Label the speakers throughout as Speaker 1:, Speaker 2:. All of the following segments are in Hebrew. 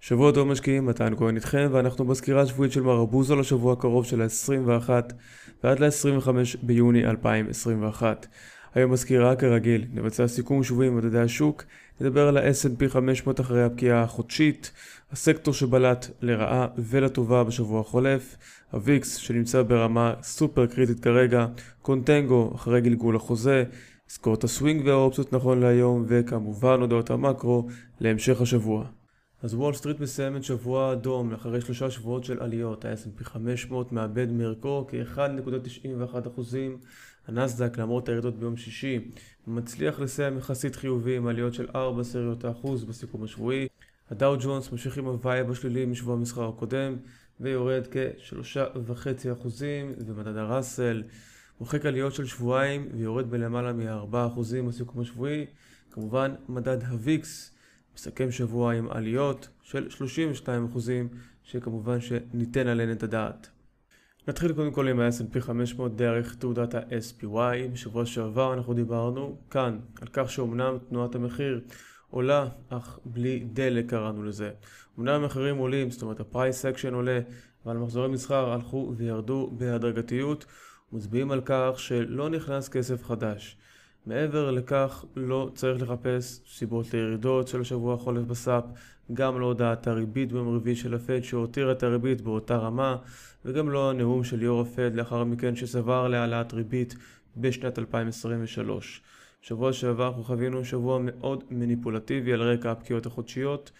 Speaker 1: שבוע טוב משקיעים, מתן כהן איתכם, ואנחנו בסקירה השבועית של מרבוזו לשבוע הקרוב של ה-21 ועד ל-25 ביוני 2021. היום בסקירה כרגיל, נבצע סיכום שבועי במדדי השוק, נדבר על ה-S&P 500 אחרי הפקיעה החודשית, הסקטור שבלט לרעה ולטובה בשבוע החולף, הוויקס שנמצא ברמה סופר קריטית כרגע, קונטנגו אחרי גלגול החוזה, את הסווינג והאופציות נכון להיום, וכמובן הודעות המקרו להמשך השבוע. אז וול סטריט מסיימת שבוע אדום אחרי שלושה שבועות של עליות, ה-S&P 500 מאבד מערכו כ-1.91%, הנסדק למרות הירידות ביום שישי מצליח לסיים יחסית חיובי עם עליות של 4 עשיריות האחוז בסיכום השבועי, הדאו ג'ונס ממשיך עם ה vibe השלילי משבוע המסחר הקודם ויורד כ-3.5% ומדד הראסל מוחק עליות של שבועיים ויורד בלמעלה מ-4% בסיכום השבועי, כמובן מדד הוויקס מסכם שבוע עם עליות של 32% שכמובן שניתן עליהן את הדעת. נתחיל קודם כל עם ה-S&P 500 דרך תעודת ה-SPY. בשבוע שעבר אנחנו דיברנו כאן על כך שאומנם תנועת המחיר עולה, אך בלי דלק קראנו לזה. אמנם המחירים עולים, זאת אומרת ה-Price Action עולה, אבל מחזורי מסחר הלכו וירדו בהדרגתיות, מצביעים על כך שלא נכנס כסף חדש. מעבר לכך לא צריך לחפש סיבות לירידות של השבוע החולף בסאפ, גם לא הודעת הריבית ביום רביעי של הפד שהותיר את הריבית באותה רמה, וגם לא הנאום של יו"ר הפד לאחר מכן שסבר להעלאת ריבית בשנת 2023. שבוע שעבר אנחנו חווינו שבוע מאוד מניפולטיבי על רקע הפקיעות החודשיות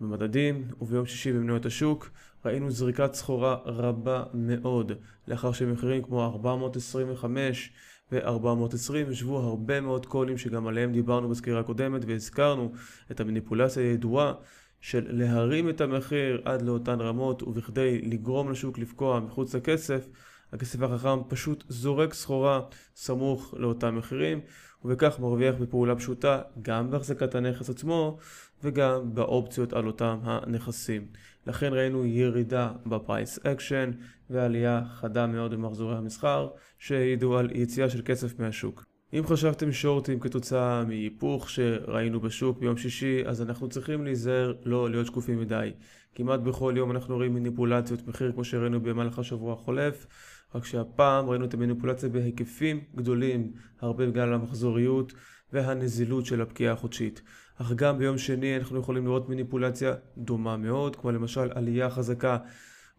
Speaker 1: במדדים, וביום שישי במניות השוק ראינו זריקת סחורה רבה מאוד, לאחר שמחירים כמו 425 ו-420 ישבו הרבה מאוד קולים שגם עליהם דיברנו בסקירה הקודמת והזכרנו את המניפולציה הידועה של להרים את המחיר עד לאותן רמות ובכדי לגרום לשוק לפקוע מחוץ לכסף הכסף החכם פשוט זורק סחורה סמוך לאותם מחירים ובכך מרוויח בפעולה פשוטה גם בהחזקת הנכס עצמו וגם באופציות על אותם הנכסים. לכן ראינו ירידה ב price action ועלייה חדה מאוד במחזורי המסחר שהעידו על יציאה של כסף מהשוק. אם חשבתם שורטים כתוצאה מהיפוך שראינו בשוק ביום שישי, אז אנחנו צריכים להיזהר לא להיות שקופים מדי. כמעט בכל יום אנחנו רואים מניפולציות מחיר כמו שראינו במהלך השבוע החולף, רק שהפעם ראינו את המניפולציה בהיקפים גדולים, הרבה בגלל המחזוריות והנזילות של הפקיעה החודשית. אך גם ביום שני אנחנו יכולים לראות מניפולציה דומה מאוד, כמו למשל עלייה חזקה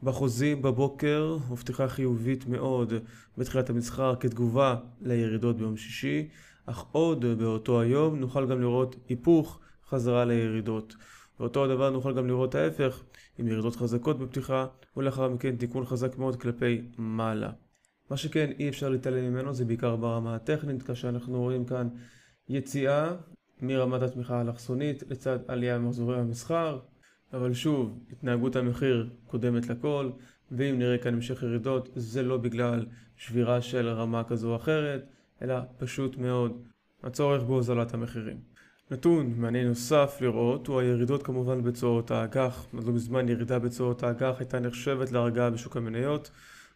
Speaker 1: בחוזים בבוקר, ופתיחה חיובית מאוד בתחילת המסחר כתגובה לירידות ביום שישי, אך עוד באותו היום נוכל גם לראות היפוך חזרה לירידות. ואותו הדבר נוכל גם לראות ההפך, עם ירידות חזקות בפתיחה, ולאחר מכן תיקון חזק מאוד כלפי מעלה. מה שכן אי אפשר להתעלם ממנו זה בעיקר ברמה הטכנית, כאשר אנחנו רואים כאן יציאה מרמת התמיכה האלכסונית לצד עלייה במחזורי המסחר, אבל שוב, התנהגות המחיר קודמת לכל, ואם נראה כאן המשך ירידות, זה לא בגלל שבירה של רמה כזו או אחרת, אלא פשוט מאוד הצורך בהוזלת המחירים. נתון מעניין נוסף לראות הוא הירידות כמובן בצורות האג"ח. עוד לא מזמן ירידה בצורות האג"ח הייתה נחשבת להרגעה בשוק המניות,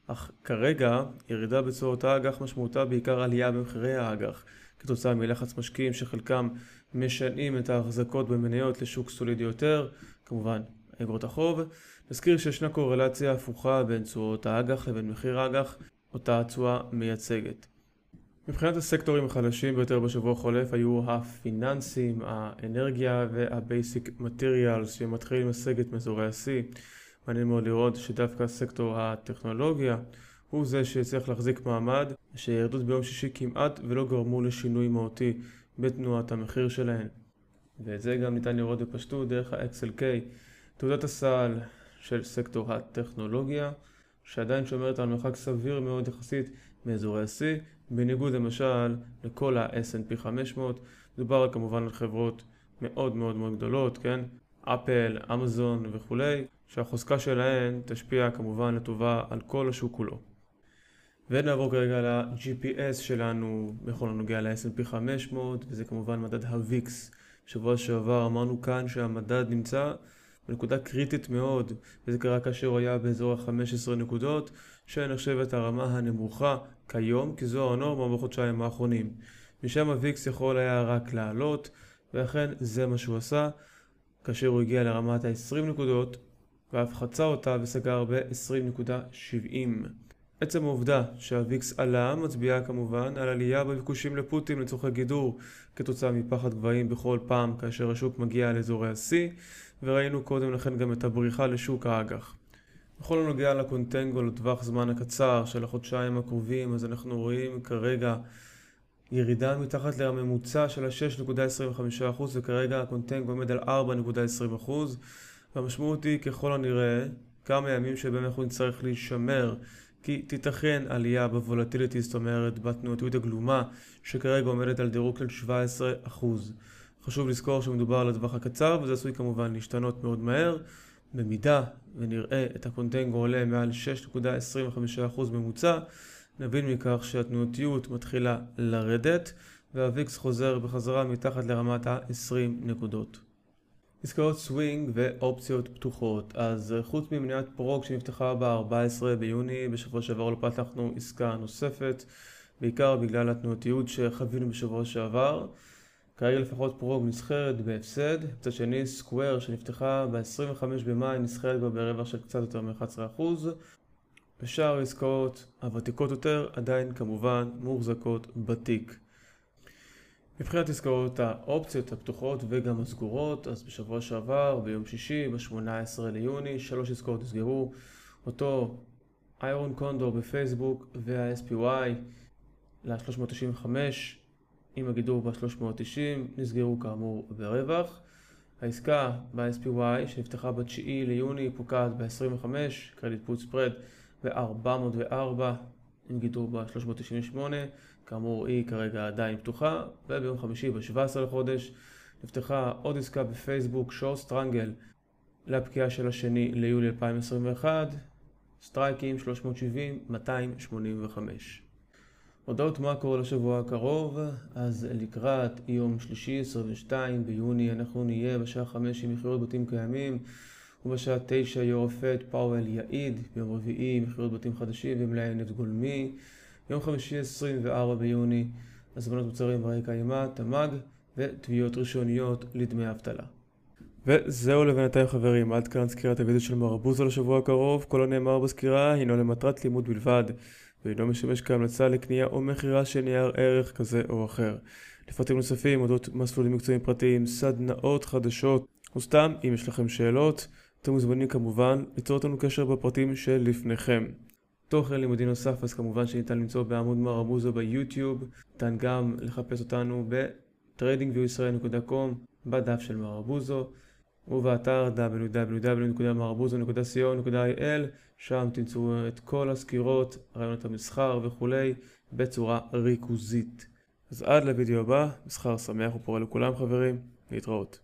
Speaker 1: אך כרגע ירידה בצורות האג"ח משמעותה בעיקר עלייה במחירי האג"ח. כתוצאה מלחץ משקיעים שחלקם משנים את ההחזקות במניות לשוק סולידי יותר, כמובן אגרות החוב. נזכיר שישנה קורלציה הפוכה בין תשואות האג"ח לבין מחיר האג"ח, אותה התשואה מייצגת. מבחינת הסקטורים החלשים ביותר בשבוע החולף היו הפיננסים, האנרגיה והבייסיק מטריאלס שמתחילים לסגת מאזורי השיא. מעניין מאוד לראות שדווקא סקטור הטכנולוגיה הוא זה שהצליח להחזיק מעמד, שירדות ביום שישי כמעט ולא גרמו לשינוי מהותי בתנועת המחיר שלהן. ואת זה גם ניתן לראות בפשטות דרך ה-XLK, תעודת הסל של סקטור הטכנולוגיה, שעדיין שומרת על מרחק סביר מאוד יחסית מאזורי השיא, בניגוד למשל לכל ה-S&P 500, מדובר כמובן על חברות מאוד מאוד מאוד גדולות, כן? אפל, אמזון וכולי, שהחוזקה שלהן תשפיע כמובן לטובה על כל השוק כולו. ונעבור כרגע ל-GPS שלנו בכל הנוגע ל-S&P 500 וזה כמובן מדד הוויקס. שבוע שעבר אמרנו כאן שהמדד נמצא בנקודה קריטית מאוד וזה קרה כאשר הוא היה באזור ה-15 נקודות שנחשבת הרמה הנמוכה כיום כי זו הנורמה בחודשיים האחרונים. משם הוויקס יכול היה רק לעלות ואכן זה מה שהוא עשה. כאשר הוא הגיע לרמת ה-20 נקודות ואף חצה אותה וסגר ב-20.70. עצם העובדה שהוויקס עלה מצביעה כמובן על עלייה בביקושים לפוטין לצורכי גידור כתוצאה מפחד גבהים בכל פעם כאשר השוק מגיע לאזורי השיא וראינו קודם לכן גם את הבריחה לשוק האג"ח. בכל הנוגע לקונטנגו לטווח זמן הקצר של החודשיים הקרובים אז אנחנו רואים כרגע ירידה מתחת לממוצע של ה-6.25% וכרגע הקונטנגו עומד על 4.20% והמשמעות היא ככל הנראה כמה ימים שבהם אנחנו נצטרך להישמר כי תיתכן עלייה בוולטיליטי, זאת אומרת בתנועתיות הגלומה, שכרגע עומדת על דירוג של 17%. חשוב לזכור שמדובר על הטווח הקצר, וזה עשוי כמובן להשתנות מאוד מהר. במידה ונראה את הקונטנגו עולה מעל 6.25% ממוצע, נבין מכך שהתנועתיות מתחילה לרדת, והוויקס חוזר בחזרה מתחת לרמת ה-20 נקודות. עסקאות סווינג ואופציות פתוחות. אז חוץ ממניית פרוג שנפתחה ב-14 ביוני, בשבוע שעבר לא פתחנו עסקה נוספת, בעיקר בגלל התנועתיות שחווינו בשבוע שעבר. כרגע לפחות פרוג נסחרת בהפסד, מצד שני סקוואר שנפתחה ב-25 במאי נסחרת כבר ברווח של קצת יותר מ-11%. ושאר העסקאות הוותיקות יותר עדיין כמובן מוחזקות בתיק. מבחינת עסקאות האופציות הפתוחות וגם הסגורות, אז בשבוע שעבר, ביום שישי, ב-18 ליוני, שלוש עסקאות נסגרו. אותו איירון קונדור בפייסבוק וה-SPY ל-395 עם הגידור ב-390 נסגרו כאמור ברווח. העסקה ב-SPY שנפתחה ב-9 ליוני פוקעת ב-25, credit put spread ב-404 עם גידור ב-398, כאמור היא כרגע עדיין פתוחה, וביום חמישי ב-17 לחודש נפתחה עוד עסקה בפייסבוק, short strangle, לפקיעה של השני ליולי 2021, סטרייקים 370-285. הודעות מקרו לשבוע הקרוב, אז לקראת יום שלישי 22 ביוני אנחנו נהיה בשעה 5 עם מכירות בתים קיימים ובשעה 9 יו"ר הפד פאוול יעיד, ביום רביעי מכירות בתים חדשים ומלאי נפט גולמי, יום חמישי 24 ביוני הזמנות מוצרים ברי קיימא, תמ"ג ותביעות ראשוניות לדמי אבטלה. וזהו לבינתיים חברים, עד כאן סקירת הוידאו של מרבוזו לשבוע הקרוב, כל הנאמר בסקירה הינו למטרת לימוד בלבד ואינו משמש כהמלצה לקנייה או מכירה של נייר ערך כזה או אחר. לפרטים נוספים, אודות מסלולים מקצועיים פרטיים, סדנאות חדשות, או סתם, אם יש לכם שאלות, אתם מוזמנים כמובן ליצור אותנו קשר בפרטים שלפניכם. תוכן לימודי נוסף אז כמובן שניתן למצוא בעמוד מרבוזו ביוטיוב, ניתן גם לחפש אותנו ב-tradingviewisrael.com בדף של מרבוזו ובאתר www.marabuzo.co.il שם תמצאו את כל הסקירות, רעיונות המסחר וכולי בצורה ריכוזית. אז עד לוידאו הבא, מסחר שמח ופורה לכולם חברים, להתראות.